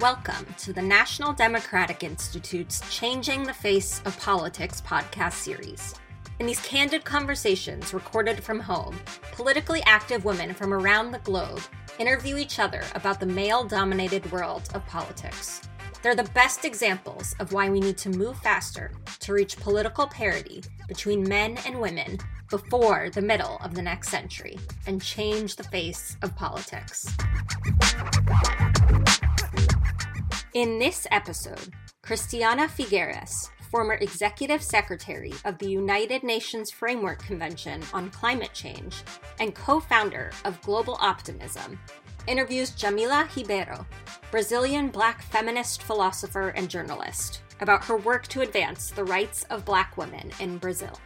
Welcome to the National Democratic Institute's Changing the Face of Politics podcast series. In these candid conversations recorded from home, politically active women from around the globe interview each other about the male dominated world of politics. They're the best examples of why we need to move faster to reach political parity between men and women before the middle of the next century and change the face of politics. In this episode, Christiana Figueres, former executive secretary of the United Nations Framework Convention on Climate Change and co founder of Global Optimism, interviews Djamila Ribeiro, Brazilian black feminist philosopher and journalist, about her work to advance the rights of black women in Brazil.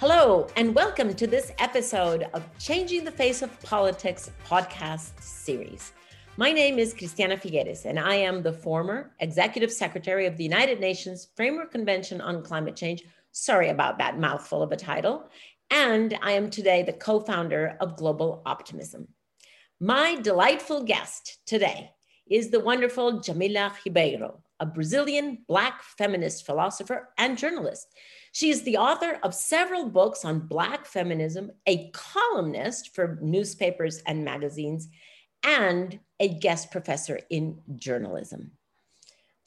Hello, and welcome to this episode of Changing the Face of Politics podcast series. My name is Christiana Figueres, and I am the former Executive Secretary of the United Nations Framework Convention on Climate Change. Sorry about that mouthful of a title. And I am today the co founder of Global Optimism. My delightful guest today is the wonderful Djamila Ribeiro, a Brazilian Black feminist philosopher and journalist. She is the author of several books on Black feminism, a columnist for newspapers and magazines, and a guest professor in journalism.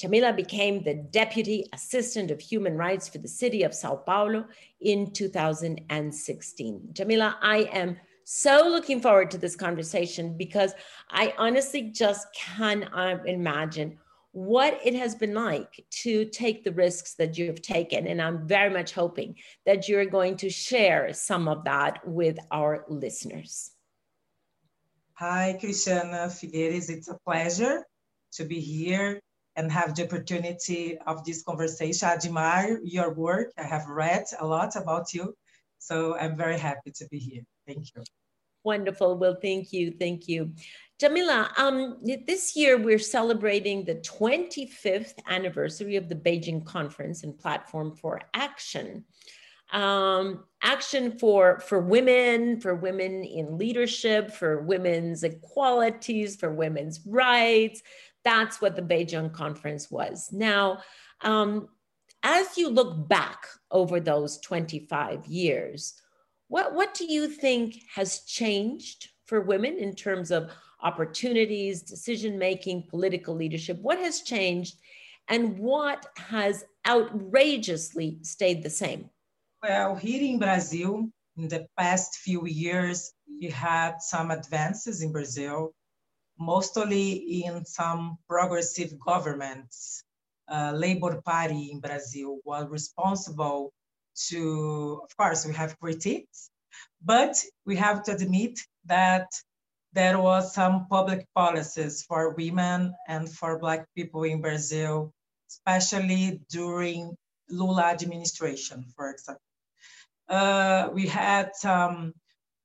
Djamila became the Deputy Assistant of Human Rights for the city of Sao Paulo in 2016. Djamila, I am so looking forward to this conversation because I honestly just cannot imagine what it has been like to take the risks that you have taken. And I'm very much hoping that you're going to share some of that with our listeners. Hi, Christiana Figueres. It's a pleasure to be here and have the opportunity of this conversation. I admire your work. I have read a lot about you. So I'm very happy to be here. Thank you. Wonderful. Well, thank you. Thank you. Djamila, um, this year we're celebrating the 25th anniversary of the Beijing Conference and Platform for Action. Um, action for for women for women in leadership for women's equalities for women's rights. That's what the beijing conference was. Now um, as you look back over those 25 years what, what do you think has changed for women in terms of opportunities decision making political leadership what has changed and what has outrageously stayed the same well, here in Brazil, in the past few years, we had some advances in Brazil, mostly in some progressive governments. Uh, Labor Party in Brazil was responsible to, of course, we have critiques, but we have to admit that there was some public policies for women and for Black people in Brazil, especially during Lula administration, for example. Uh, we had some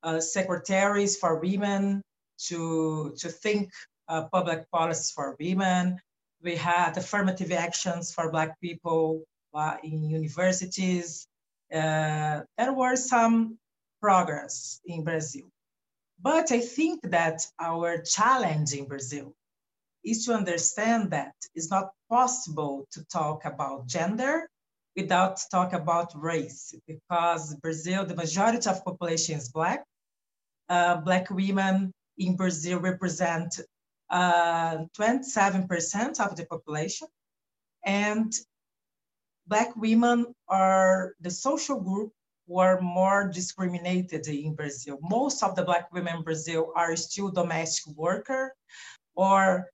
uh, secretaries for women to, to think uh, public policies for women. We had affirmative actions for Black people uh, in universities. Uh, there were some progress in Brazil. But I think that our challenge in Brazil is to understand that it's not possible to talk about gender without talk about race, because Brazil, the majority of population is Black. Uh, black women in Brazil represent uh, 27% of the population. And Black women are the social group who are more discriminated in Brazil. Most of the Black women in Brazil are still domestic worker or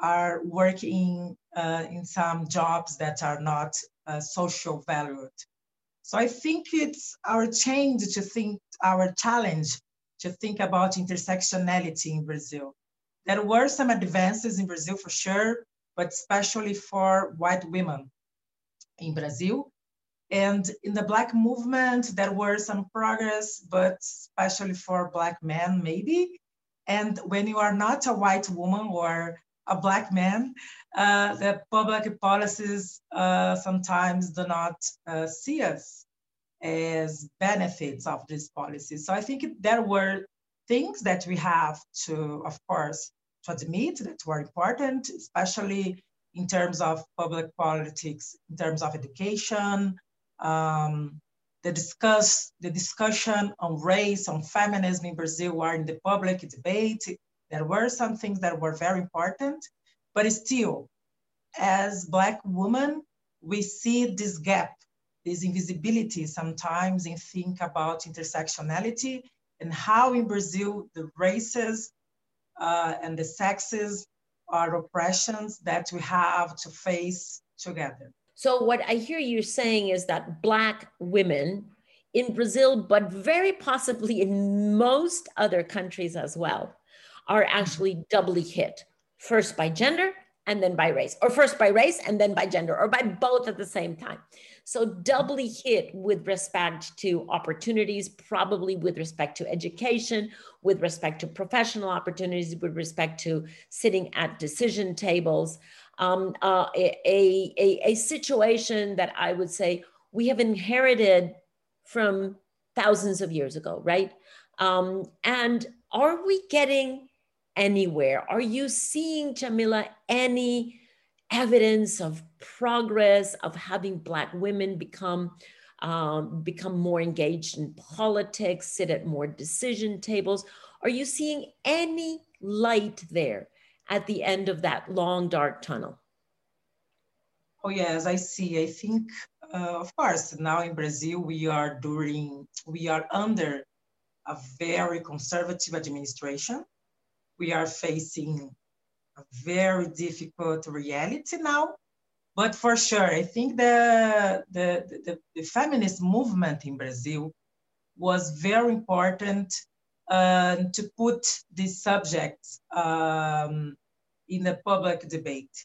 are working uh, in some jobs that are not uh, social valued. So I think it's our change to think, our challenge to think about intersectionality in Brazil. There were some advances in Brazil for sure, but especially for white women in Brazil. And in the Black movement, there were some progress, but especially for Black men, maybe. And when you are not a white woman or a black man, uh, the public policies uh, sometimes do not uh, see us as benefits of these policies. So I think there were things that we have to, of course, to admit that were important, especially in terms of public politics, in terms of education, um, the discuss the discussion on race, on feminism in Brazil were in the public debate. There were some things that were very important, but still, as Black women, we see this gap, this invisibility sometimes in think about intersectionality and how in Brazil the races uh, and the sexes are oppressions that we have to face together. So, what I hear you saying is that Black women in Brazil, but very possibly in most other countries as well, are actually doubly hit first by gender and then by race, or first by race and then by gender, or by both at the same time. So, doubly hit with respect to opportunities, probably with respect to education, with respect to professional opportunities, with respect to sitting at decision tables. Um, uh, a, a, a situation that I would say we have inherited from thousands of years ago, right? Um, and are we getting anywhere? Are you seeing, Djamila, any evidence of progress of having Black women become um, become more engaged in politics, sit at more decision tables? Are you seeing any light there at the end of that long dark tunnel? Oh yes, I see. I think, uh, of course, now in Brazil we are during we are under a very conservative administration we are facing a very difficult reality now. But for sure, I think the, the, the, the feminist movement in Brazil was very important uh, to put these subjects um, in the public debate.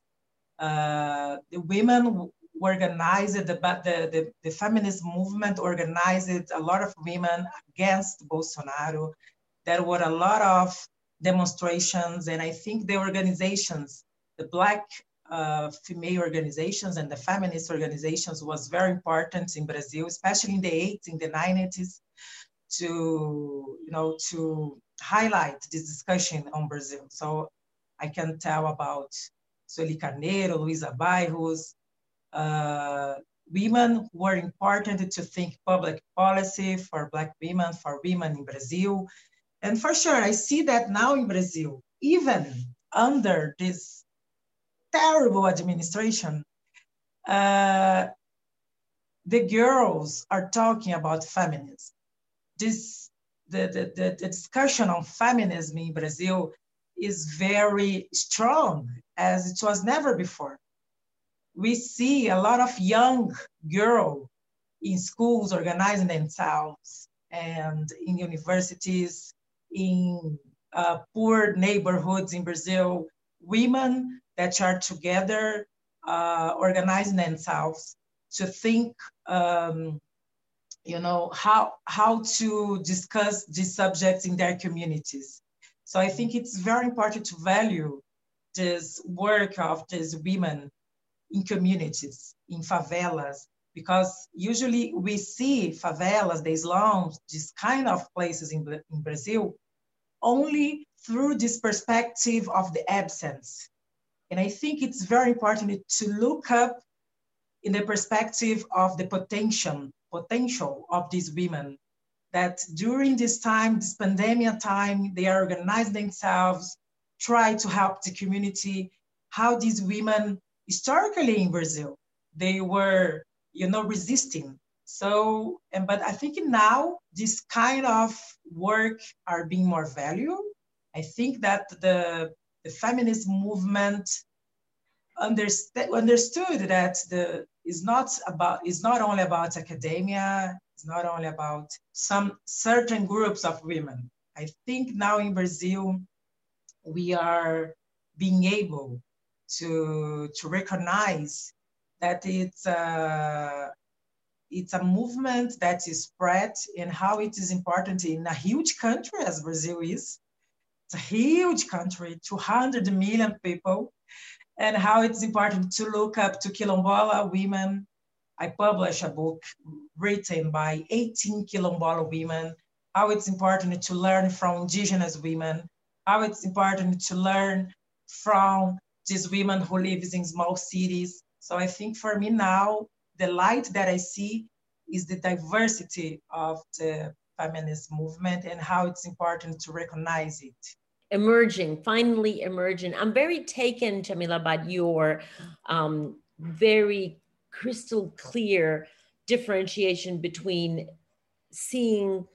Uh, the women organized, the, the, the, the, feminist movement organized a lot of women against Bolsonaro. There were a lot of demonstrations. And I think the organizations, the Black uh, female organizations and the feminist organizations was very important in Brazil, especially in the 80s, in the 90s, to, you know, to highlight this discussion on Brazil. So I can tell about Sueli Carneiro, Luiza Bairros, uh, women who were important to think public policy for Black women, for women in Brazil, and for sure, I see that now in Brazil, even under this terrible administration, uh, the girls are talking about feminism. This, the, the, the, discussion on feminism in Brazil is very strong as it was never before. We see a lot of young girls in schools organizing themselves and in universities in uh, poor neighborhoods in Brazil, women that are together uh, organizing themselves to think, um, you know, how, how to discuss these subjects in their communities. So I think it's very important to value this work of these women in communities, in favelas, because usually we see favelas, the slums, these kind of places in, in Brazil only through this perspective of the absence. And I think it's very important to look up in the perspective of the potential, potential of these women that during this time, this pandemic time, they are organizing themselves, try to help the community, how these women historically in Brazil, they were, you know, resisting so, and, but I think now this kind of work are being more valued. I think that the, the feminist movement underst- understood that the is not about is not only about academia, it's not only about some certain groups of women. I think now in Brazil, we are being able to, to recognize that it's uh, it's a movement that is spread and how it is important in a huge country as Brazil is. It's a huge country, 200 million people, and how it's important to look up to Quilombola women. I publish a book written by 18 Quilombola women how it's important to learn from indigenous women, how it's important to learn from these women who live in small cities. So I think for me now, the light that I see is the diversity of the feminist movement and how it's important to recognize it. Emerging, finally emerging. I'm very taken, Djamila, about your um, very crystal clear differentiation between seeing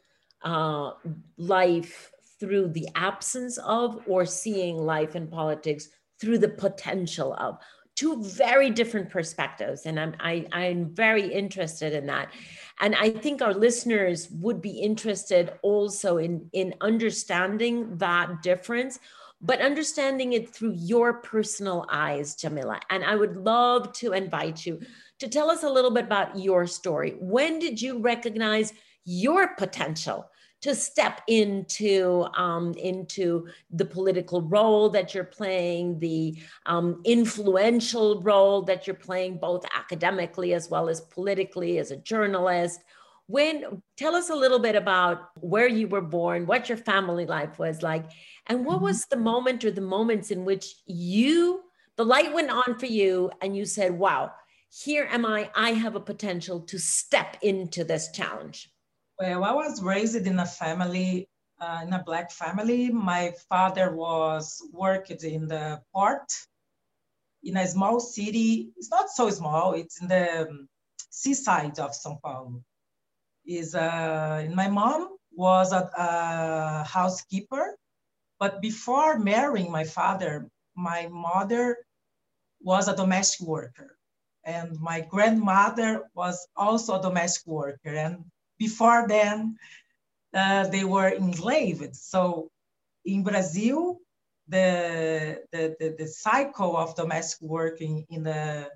uh, life through the absence of or seeing life in politics through the potential of two very different perspectives and I'm, I, I'm very interested in that and i think our listeners would be interested also in in understanding that difference but understanding it through your personal eyes Djamila. And i would love to invite you to tell us a little bit about your story. When did you recognize your potential to step into um, into the political role that you're playing, the um, influential role that you're playing, both academically as well as politically as a journalist. When tell us a little bit about where you were born, what your family life was like, and what was the moment or the moments in which you the light went on for you and you said, "Wow, here am I. I have a potential to step into this challenge." Well, I was raised in a family, uh, in a black family. My father was worked in the port in a small city. It's not so small. It's in the um, seaside of São Paulo. Is uh, my mom was a, a housekeeper, but before marrying my father, my mother was a domestic worker, and my grandmother was also a domestic worker, and before then, uh, they were enslaved. So in Brazil, the, the, the, the, cycle of domestic working in the,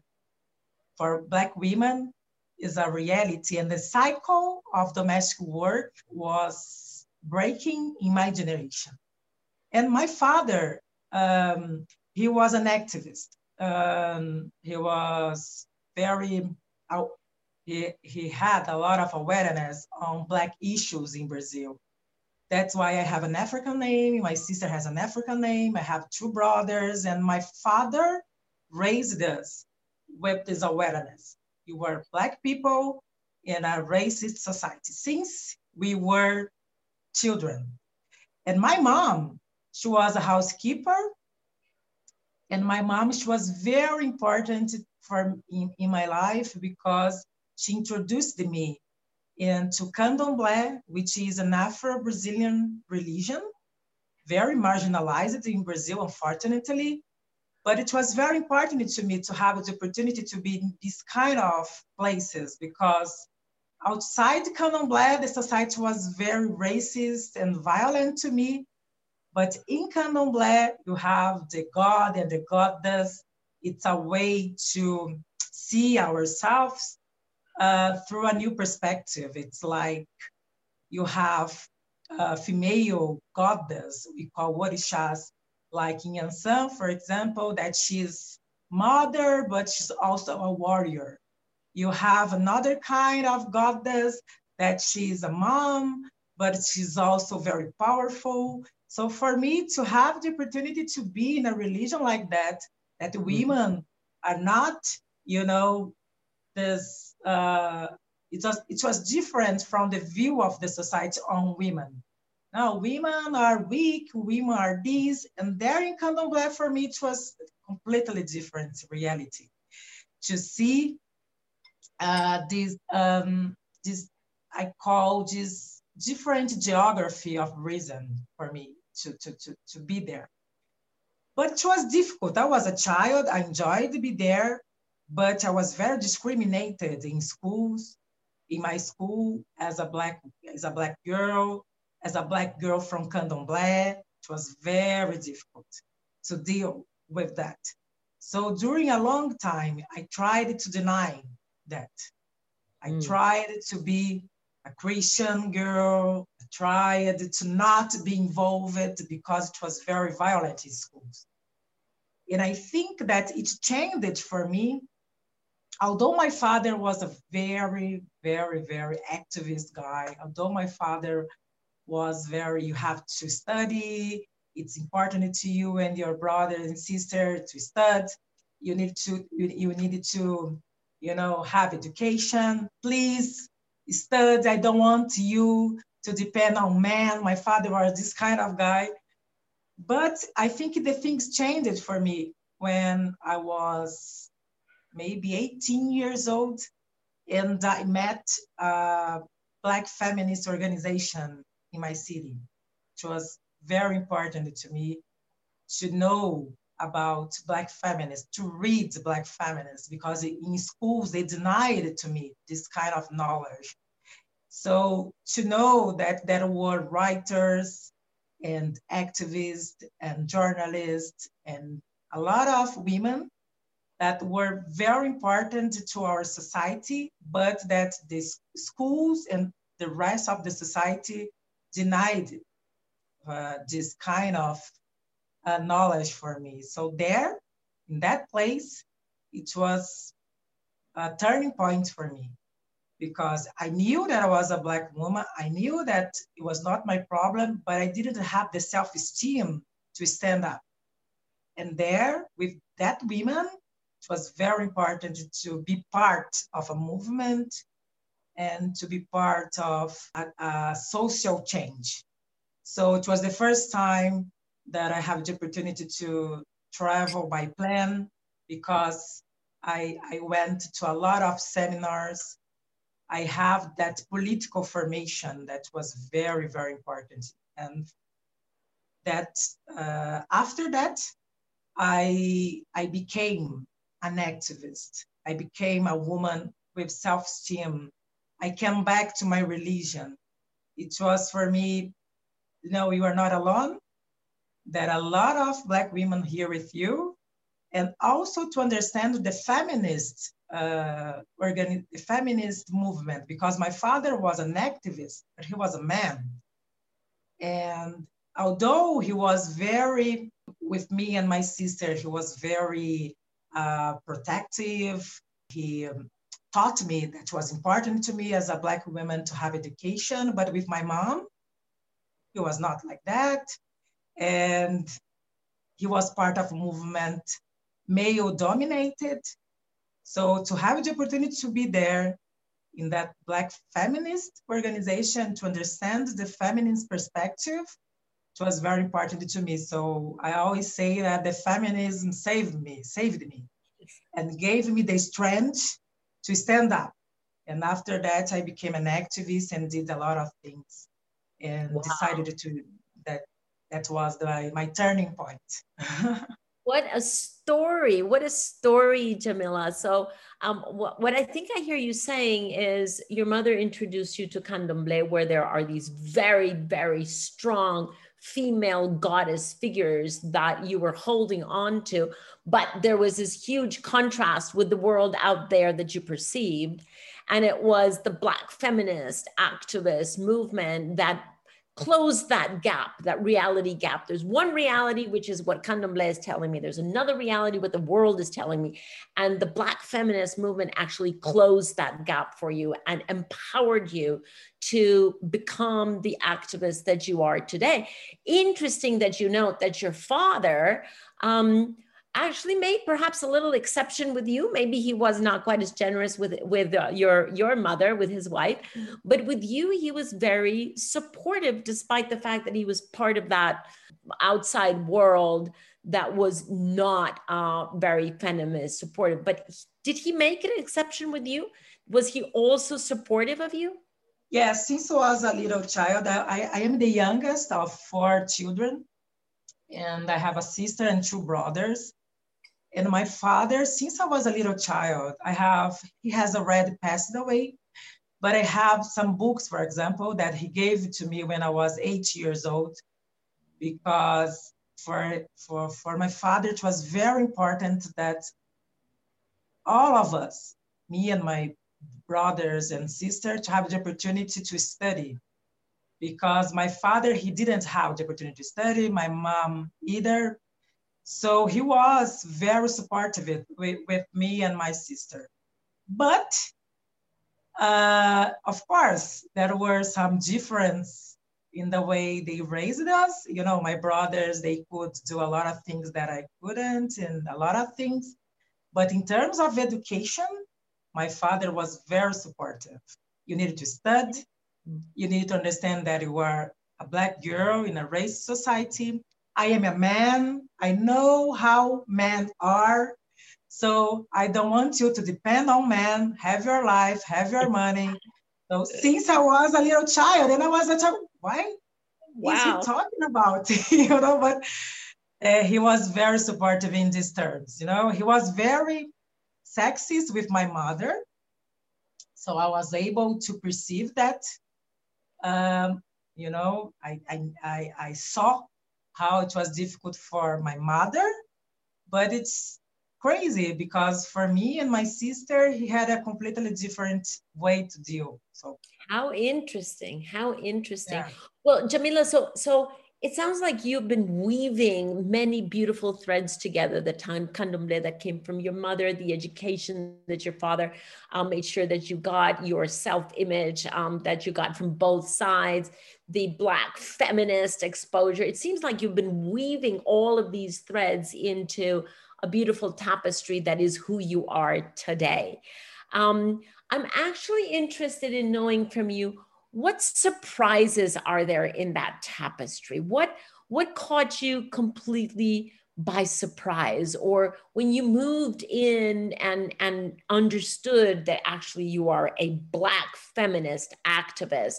for Black women is a reality. And the cycle of domestic work was breaking in my generation. And my father, um, he was an activist. Um, he was very out, he, he had a lot of awareness on Black issues in Brazil. That's why I have an African name. My sister has an African name. I have two brothers, and my father raised us with this awareness. We were Black people in a racist society since we were children. And my mom, she was a housekeeper. And my mom, she was very important for in, in my life because she introduced me into candomblé, which is an Afro-Brazilian religion, very marginalized in Brazil, unfortunately. But it was very important to me to have the opportunity to be in these kind of places because outside candomblé, the society was very racist and violent to me. But in candomblé, you have the God and the goddess. It's a way to see ourselves uh, through a new perspective. It's like you have a female goddess, we call Orishas, like in Yansan, for example, that she's mother, but she's also a warrior. You have another kind of goddess that she's a mom, but she's also very powerful. So for me to have the opportunity to be in a religion like that, that mm-hmm. women are not, you know, this uh, it, was, it was different from the view of the society on women. Now, women are weak, women are these, and there in Candomblé, for me, it was completely different reality. To see uh, this, um, this, I call this different geography of reason for me to, to, to, to be there. But it was difficult. I was a child, I enjoyed to be there, but I was very discriminated in schools, in my school as a black as a black girl, as a black girl from Candomblé. It was very difficult to deal with that. So during a long time, I tried to deny that. I mm. tried to be a Christian girl. I tried to not be involved because it was very violent in schools. And I think that it changed for me although my father was a very, very, very activist guy, although my father was very, you have to study. It's important to you and your brother and sister to study. You need to, you, you needed to, you know, have education. Please study. I don't want you to depend on men. My father was this kind of guy. But I think the things changed for me when I was maybe 18 years old and I met a Black feminist organization in my city, which was very important to me to know about Black feminists, to read Black feminists, because in schools they denied to me, this kind of knowledge. So to know that there were writers and activists and journalists and a lot of women that were very important to our society, but that the schools and the rest of the society denied uh, this kind of uh, knowledge for me. So there, in that place, it was a turning point for me because I knew that I was a Black woman. I knew that it was not my problem, but I didn't have the self-esteem to stand up. And there, with that women, it was very important to be part of a movement and to be part of a, a social change. So it was the first time that I have the opportunity to travel by plane because I, I went to a lot of seminars. I have that political formation that was very, very important. And that uh, after that, I, I became an activist. I became a woman with self-esteem. I came back to my religion. It was for me, know, you are not alone. There are a lot of Black women here with you. And also to understand the feminist uh, organi- feminist movement, because my father was an activist, but he was a man. And although he was very, with me and my sister, he was very uh, protective. He um, taught me that was important to me as a Black woman to have education, but with my mom, he was not like that. And he was part of a movement male dominated. So to have the opportunity to be there in that Black feminist organization to understand the feminist perspective, it was very important to me. So I always say that the feminism saved me, saved me, and gave me the strength to stand up. And after that, I became an activist and did a lot of things, and wow. decided to that that was the, my turning point. what a story! What a story, Djamila. So, um, what, what I think I hear you saying is your mother introduced you to Candomblé, where there are these very, very strong female goddess figures that you were holding on to but there was this huge contrast with the world out there that you perceived. And it was the black feminist activist movement that close that gap, that reality gap. There's one reality, which is what Candomblé is telling me. There's another reality, what the world is telling me. And the Black feminist movement actually closed that gap for you and empowered you to become the activist that you are today. Interesting that you note that your father, um, actually made perhaps a little exception with you. Maybe he was not quite as generous with with uh, your your mother with his wife but with you he was very supportive despite the fact that he was part of that outside world that was not uh, very feminist supportive. But did he make an exception with you? Was he also supportive of you? Yes since i was a little child i, I am the youngest of four children and I have a sister and two brothers. And my father, since I was a little child, I have, he has already passed away, but I have some books, for example, that he gave to me when I was eight years old, because for, for, for my father, it was very important that all of us, me and my brothers and sisters, to have the opportunity to study. Because my father, he didn't have the opportunity to study, my mom either, so he was very supportive with, with me and my sister. But uh, of course, there were some difference in the way they raised us. You know, my brothers, they could do a lot of things that I couldn't, and a lot of things. But in terms of education, my father was very supportive. You needed to study. You needed to understand that you were a black girl in a race society. I am a man. I know how men are. So I don't want you to depend on men, have your life, have your money. So since I was a little child, and I was a child, why wow. is he talking about? you know, but uh, he was very supportive in these terms. You know, he was very sexist with my mother. So I was able to perceive that. Um, you know, I, I, I, I saw how it was difficult for my mother, but it's crazy because for me and my sister, he had a completely different way to deal. So how interesting! How interesting. Yeah. Well, Djamila, so so it sounds like you've been weaving many beautiful threads together the time candomblé that came from your mother the education that your father um, made sure that you got your self-image um, that you got from both sides the black feminist exposure it seems like you've been weaving all of these threads into a beautiful tapestry that is who you are today. Um, I'm actually interested in knowing from you what surprises are there in that tapestry? What what caught you completely by surprise? Or when you moved in and and understood that actually you are a black feminist activist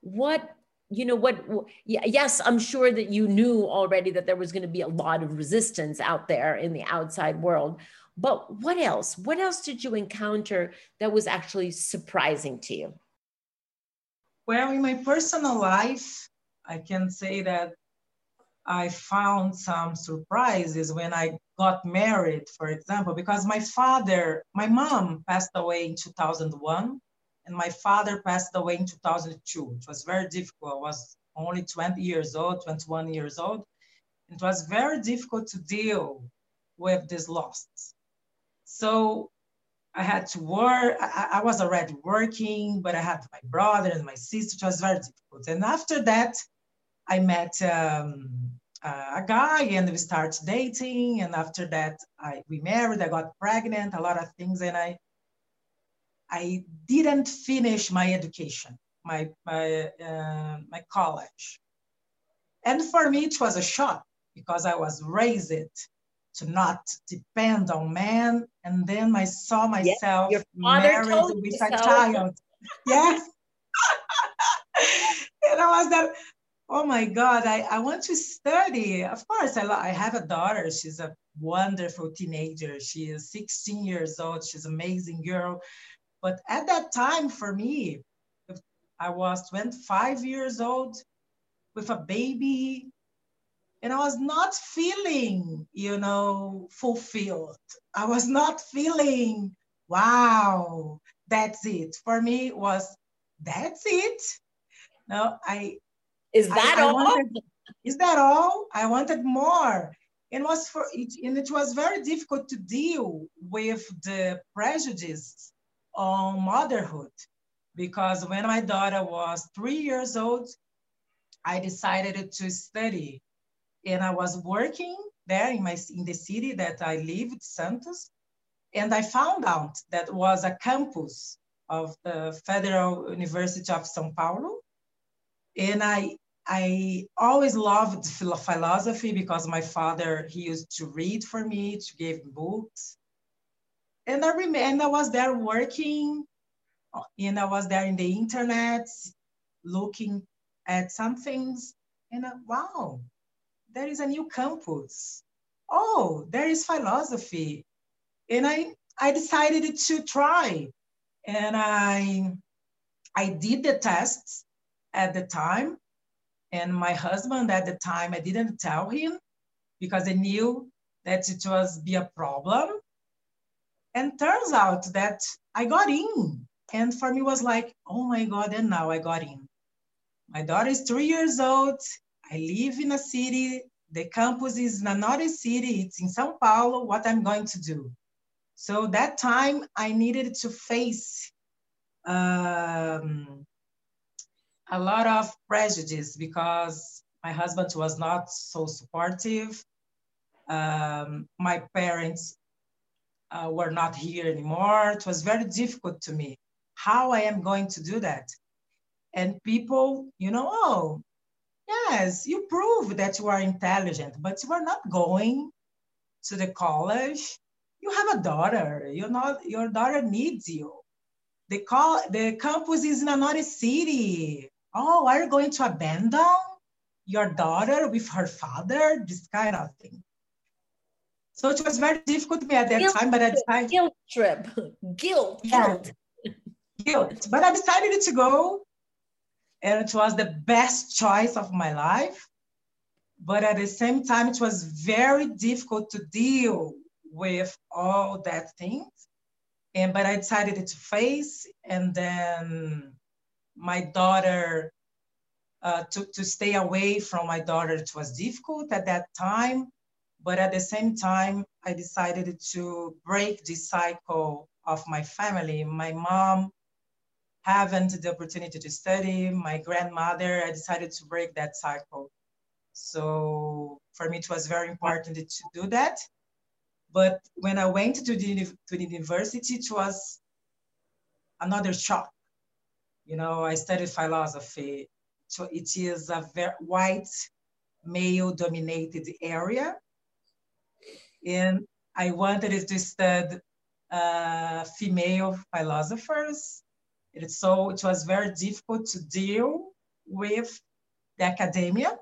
what you know what yes i'm sure that you knew already that there was going to be a lot of resistance out there in the outside world but what else? What else did you encounter that was actually surprising to you well in my personal life i can say that i found some surprises when i got married for example because my father my mom passed away in 2001 and my father passed away in 2002. It was very difficult. I was only 20 years old, 21 years old. It was very difficult to deal with this loss. So I had to work. I, I, was already working, but I had my brother and my sister. It was very difficult. And after that, I met um, a guy and we started dating. And after that, I, we married. I got pregnant, a lot of things. And I I didn't finish my education, my, my, uh, my college. And for me, it was a shock because I was raised to not depend on man. And then I saw myself yes, married with a child. yes. and I was that, oh my God, I, I want to study. Of course, I, I have a daughter. She's a wonderful teenager. She is 16 years old. She's an amazing girl. But at that time, for me, I was 25 years old with a baby, and I was not feeling, you know, fulfilled. I was not feeling, wow, that's it. For me, it was that's it. No, I is that I, all? I wanted, is that all? I wanted more. And was for it, and it was very difficult to deal with the prejudice on motherhood because when my daughter was three years old, I decided to study. And I was working there in, my, in the city that I lived, Santos, and I found out that was a campus of the Federal University of São Paulo. And I, I always loved philosophy because my father, he used to read for me, to give books. And I remember, and I was there working, and I was there in the internet, looking at some things, and uh, wow, there is a new campus. Oh, there is philosophy, and I I decided to try, and I I did the tests at the time, and my husband at the time I didn't tell him because I knew that it was be a problem and turns out that I got in. And for me was like, oh my God, and now I got in. My daughter is three years old. I live in a city. The campus is in another city. It's in Sao Paulo. What I'm going to do? So that time I needed to face um, a lot of prejudice because my husband was not so supportive. Um, my parents uh, were not here anymore. It was very difficult to me. How I am going to do that? And people, you know, oh, yes, you prove that you are intelligent, but you are not going to the college. You have a daughter. You're not. Your daughter needs you. The call. The campus is in another city. Oh, are you going to abandon your daughter with her father? This kind of thing. So it was very difficult to me at that guilt time, but at I decided guilt trip, guilt, guilt, guilt. But I decided to go, and it was the best choice of my life. But at the same time, it was very difficult to deal with all that things. And but I decided to face, and then my daughter uh, to, to stay away from my daughter. It was difficult at that time but at the same time, I decided to break the cycle of my family. My mom haven't the opportunity to study. My grandmother, I decided to break that cycle. So for me, it was very important to do that. But when I went to the, to the university, it was another shock. You know, I studied philosophy. So it is a very white, male dominated area and I wanted to study uh, female philosophers. So it was very difficult to deal with the academia.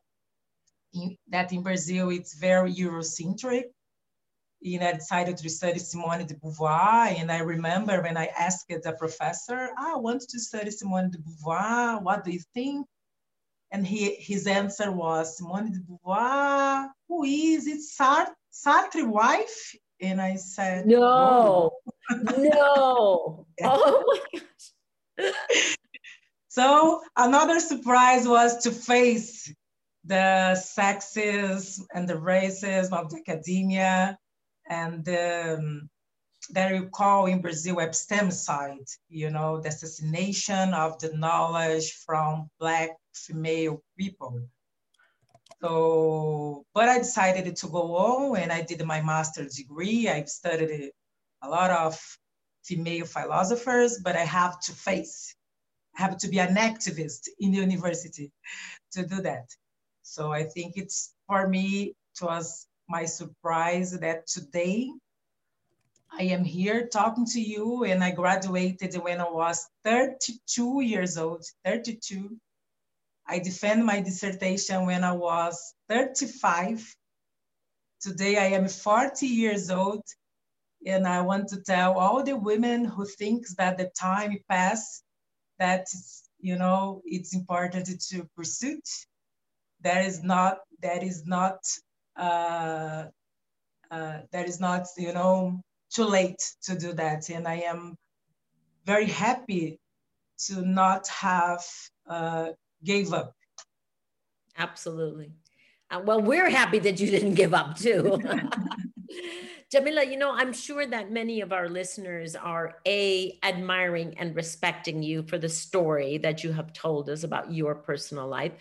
In, that in Brazil, it's very Eurocentric. And I decided to study Simone de Beauvoir. And I remember when I asked the professor, ah, I want to study Simone de Beauvoir. What do you think? And he, his answer was, Simone de Beauvoir, who is it? Sartre? Sartre wife? And I said, No, no. Oh my gosh. so another surprise was to face the sexism and the racism of the academia and um, that you call in Brazil epistemicide, you know, the assassination of the knowledge from Black female people. So, but I decided to go on and I did my master's degree. I studied a lot of female philosophers, but I have to face, I have to be an activist in the university to do that. So I think it's for me, it was my surprise that today I am here talking to you and I graduated when I was 32 years old, 32. I defend my dissertation when I was 35. Today I am 40 years old and I want to tell all the women who thinks that the time passed, that you know it's important to pursue. It. That is not that is not uh, uh, that is not you know too late to do that, and I am very happy to not have uh, gave up. Absolutely. Uh, well, we're happy that you didn't give up too. Djamila, you know, I'm sure that many of our listeners are A, admiring and respecting you for the story that you have told us about your personal life,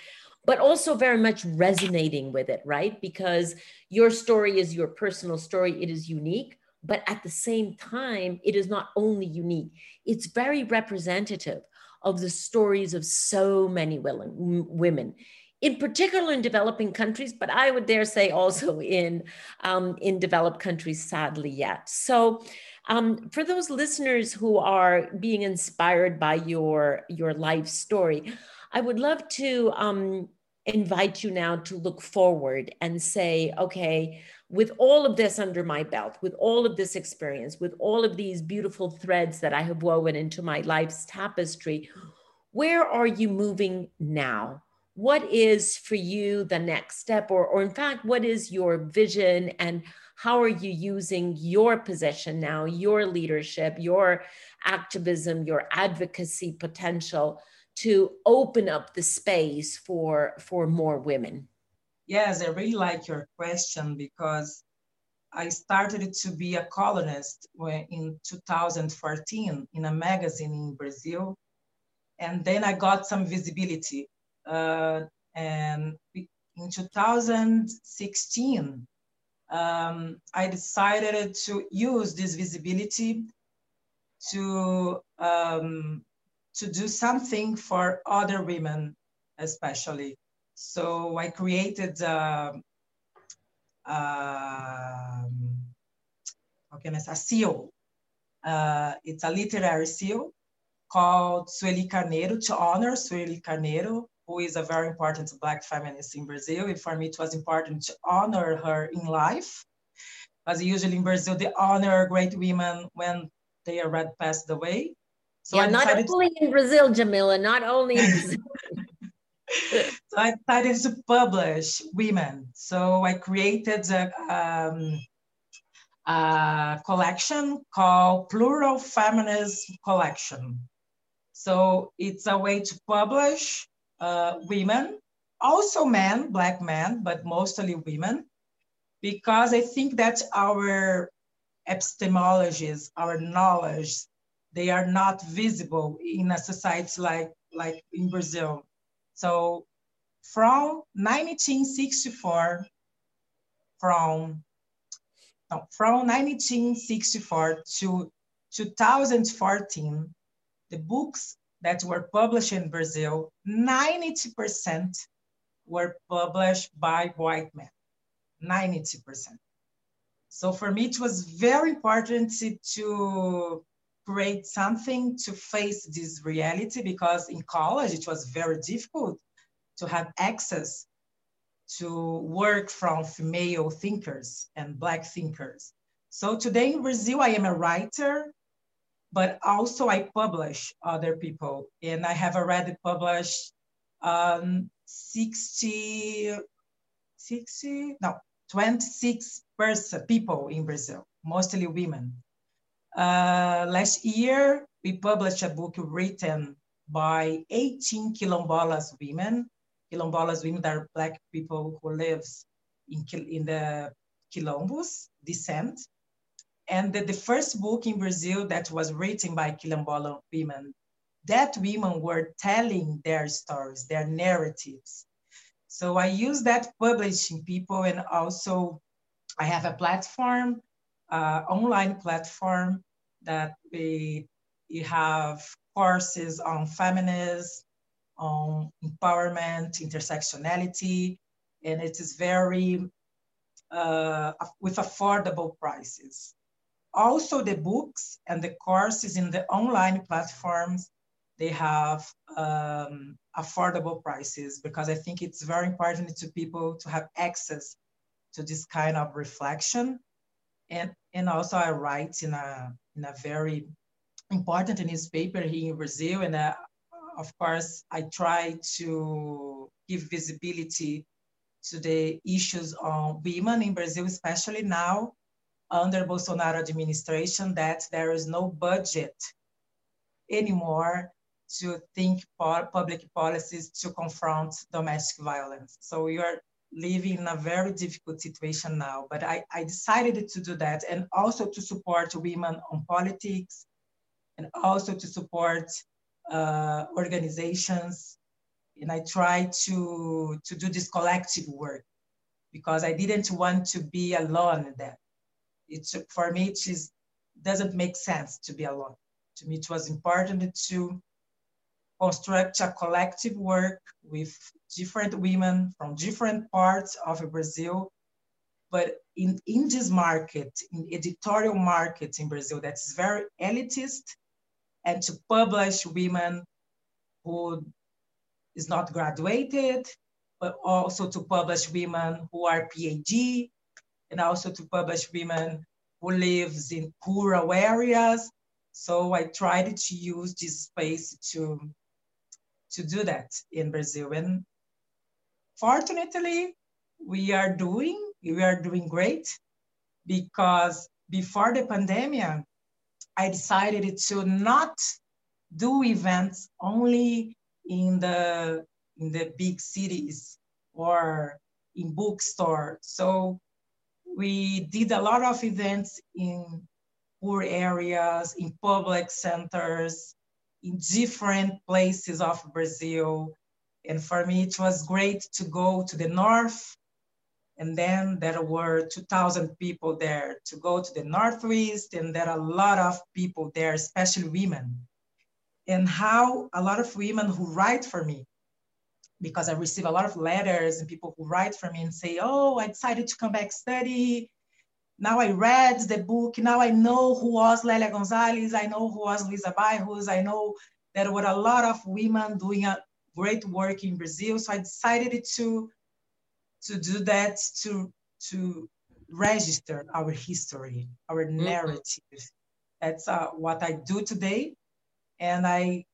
but also very much resonating with it, right? Because your story is your personal story, it is unique, but at the same time, it is not only unique, it's very representative of the stories of so many women in particular in developing countries, but I would dare say also in, um, in developed countries, sadly, yet. So, um, for those listeners who are being inspired by your, your life story, I would love to um, invite you now to look forward and say, okay, with all of this under my belt, with all of this experience, with all of these beautiful threads that I have woven into my life's tapestry, where are you moving now? What is for you the next step? Or, or in fact, what is your vision and how are you using your position now, your leadership, your activism, your advocacy potential to open up the space for, for more women? Yes, I really like your question because I started to be a columnist in 2014 in a magazine in Brazil. and then I got some visibility. Uh, and in 2016, um, I decided to use this visibility to um, to do something for other women, especially. So I created uh, uh, a seal. Uh, it's a literary seal called Sueli Carneiro to honor Sueli Carneiro, who is a very important Black feminist in Brazil. And for me, it was important to honor her in life. As usually in Brazil, they honor great women when they already passed away. So yeah, not only in Brazil, Djamila, not only in Brazil. so I decided to publish women. So I created a, um, a collection called Plural Feminist Collection. So it's a way to publish uh, women, also men, black men, but mostly women, because I think that our epistemologies, our knowledge, they are not visible in a society like, like in Brazil. So from 1964, from, no, from 1964 to 2014, the books that were published in Brazil, 90% were published by white men, 90%. So for me, it was very important to create something to face this reality because in college, it was very difficult to have access to work from female thinkers and Black thinkers. So today in Brazil, I am a writer, but also I publish other people. And I have already published um, 60, 60, no, 26 person, people in Brazil, mostly women. Uh, last year, we published a book written by 18 Quilombolas women. Quilombolas women are Black people who lives in, in the Quilombos descent. And the, the first book in Brazil that was written by Quilombola women, that women were telling their stories, their narratives. So I use that publishing people and also I have a platform, uh, online platform that we, we have courses on feminism, on empowerment, intersectionality, and it is very uh, with affordable prices. Also the books and the courses in the online platforms, they have um, affordable prices because I think it's very important to people to have access to this kind of reflection. And, and also I write in a, in a very important newspaper here in Brazil. And uh, of course, I try to give visibility to the issues on women in Brazil, especially now under Bolsonaro administration, that there is no budget anymore to think public policies to confront domestic violence. So we are living in a very difficult situation now, but I, I decided to do that and also to support women on politics and also to support uh, organizations. And I tried to, to do this collective work because I didn't want to be alone in that. It's, for me, it is, doesn't make sense to be alone. To me, it was important to construct a collective work with different women from different parts of Brazil. But in, in this market, in editorial market in Brazil, that's very elitist, and to publish women who is not graduated, but also to publish women who are PhD, and also to publish women who lives in rural areas. So I tried to use this space to to do that in Brazil. And fortunately, we are doing, we are doing great because before the pandemic, I decided to not do events only in the in the big cities or in bookstore. So we did a lot of events in poor areas, in public centers, in different places of Brazil. And for me, it was great to go to the north. And then there were 2,000 people there to go to the northeast, and there are a lot of people there, especially women. And how a lot of women who write for me, because I receive a lot of letters and people who write for me and say, Oh, I decided to come back study now I read the book. Now I know who was Lélia Gonzalez. I know who was Luiza Bairros. I know there were a lot of women doing a great work in Brazil. So I decided to, to do that, to, to register our history, our mm-hmm. narrative. That's uh, what I do today. And I,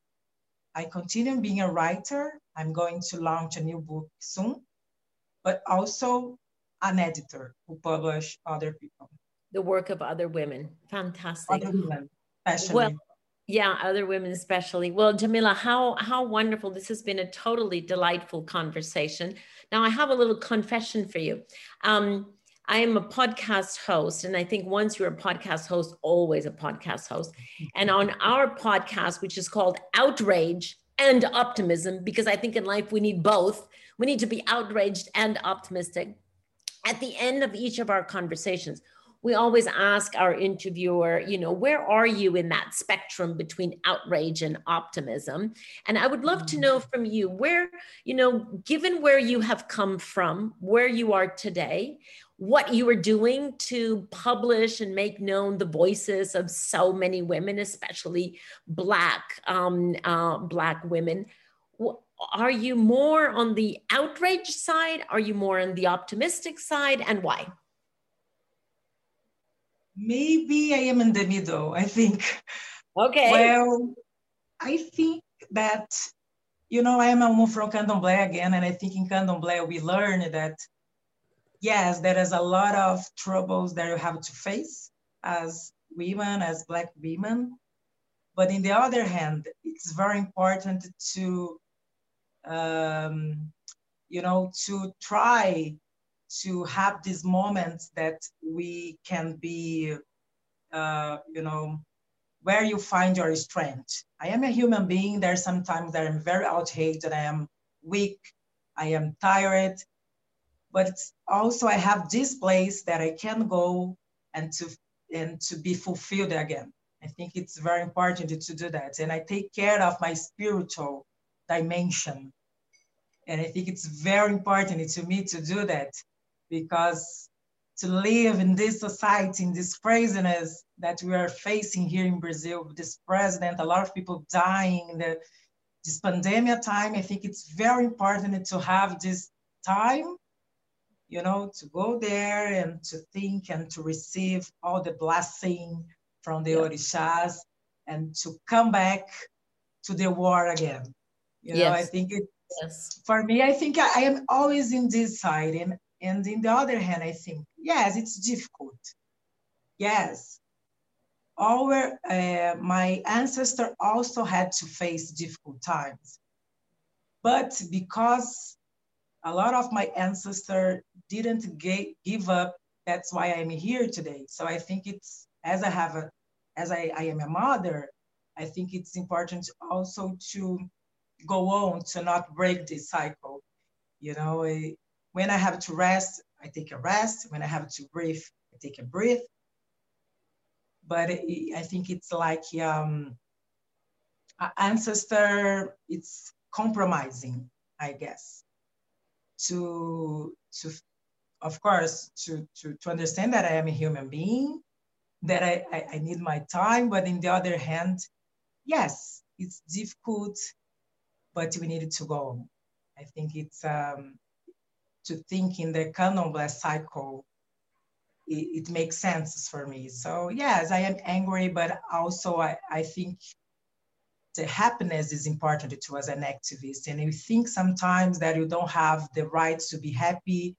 I continue being a writer. I'm going to launch a new book soon, but also an editor who publish other people. The work of other women. Fantastic. Other women, especially. Well, yeah, other women especially. Well, Djamila, how how wonderful. This has been a totally delightful conversation. Now I have a little confession for you. Um, I am a podcast host, and I think once you're a podcast host, always a podcast host. And on our podcast, which is called Outrage and Optimism, because I think in life we need both. We need to be outraged and optimistic at the end of each of our conversations, we always ask our interviewer, you know, where are you in that spectrum between outrage and optimism? And I would love to mm. know from you where, you know, given where you have come from, where you are today, what you are doing to publish and make known the voices of so many women, especially Black um, uh, Black women are you more on the outrage side? Are you more on the optimistic side? And why? Maybe I am in the middle, I think. Okay. Well, I think that, you know, I am a woman from Candomblé again, and I think in Candomblé we learn that, yes, there is a lot of troubles that you have to face as women, as Black women. But in the other hand, it's very important to um, you know, to try to have these moments that we can be, uh, you know, where you find your strength. I am a human being. There are sometimes that I'm very outraged, that I am weak, I am tired, but it's also I have this place that I can go and to and to be fulfilled again. I think it's very important to do that, and I take care of my spiritual dimension. And I think it's very important to me to do that because to live in this society, in this craziness that we are facing here in Brazil, with this president, a lot of people dying, the, this pandemic time, I think it's very important to have this time, you know, to go there and to think and to receive all the blessing from the yeah. Orishas and to come back to the war again. You know. I think it, yes. for me, I think I, I, am always in this side. And, and in the other hand, I think, yes, it's difficult. Yes. Our, uh, my ancestor also had to face difficult times. But because a lot of my ancestor didn't get, give up, that's why I'm here today. So I think it's, as I have a, as I, I am a mother, I think it's important also to go on to not break this cycle. You know, when I have to rest, I take a rest. When I have to breathe, I take a breath. But I think it's like um, ancestor, it's compromising, I guess, to, to of course, to, to, to understand that I am a human being, that I, I, I need my time, but in the other hand, yes, it's difficult but we needed to go. I think it's um, to think in the candomblé cycle, it, it, makes sense for me. So yes, I am angry, but also I, I think the happiness is important to us as an activist. And you think sometimes that you don't have the right to be happy,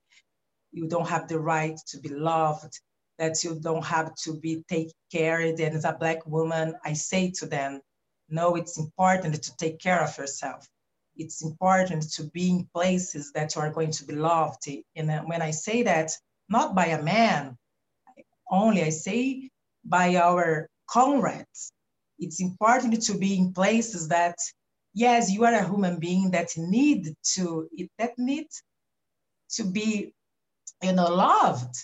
you don't have the right to be loved, that you don't have to be taken care of. And as a black woman, I say to them, no, it's important to take care of yourself. It's important to be in places that you are going to be loved. And when I say that, not by a man only, I say by our comrades, it's important to be in places that yes you are a human being that need to that need to be you know loved.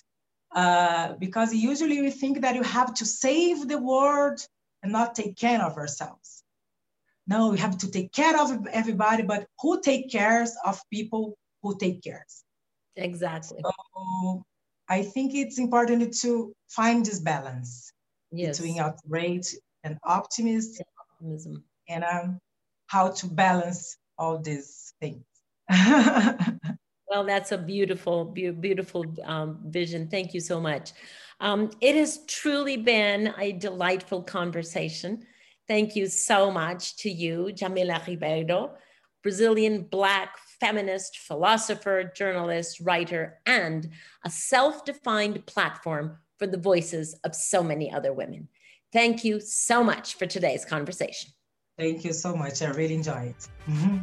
Uh, because usually we think that you have to save the world and not take care of ourselves. No we have to take care of everybody but who take cares of people who take cares? Exactly. So i think it's important to find this balance yes. between outrage and optimism, optimism. and um, how to balance all these things. Well that's a beautiful beautiful um, vision. Thank you so much. Um, it has truly been a delightful conversation. Thank you so much to you Djamila ribeiro brazilian black feminist philosopher journalist writer and a self-defined platform for the voices of so many other women thank you so much for today's conversation thank you so much i really enjoyed it mm-hmm.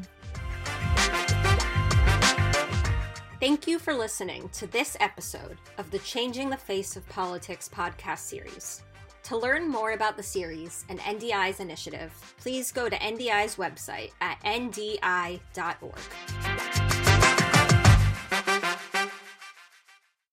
Thank you for listening to this episode of the Changing the Face of Politics podcast series. To learn more about the series and NDI's initiative, please go to NDI's website at ndi.org.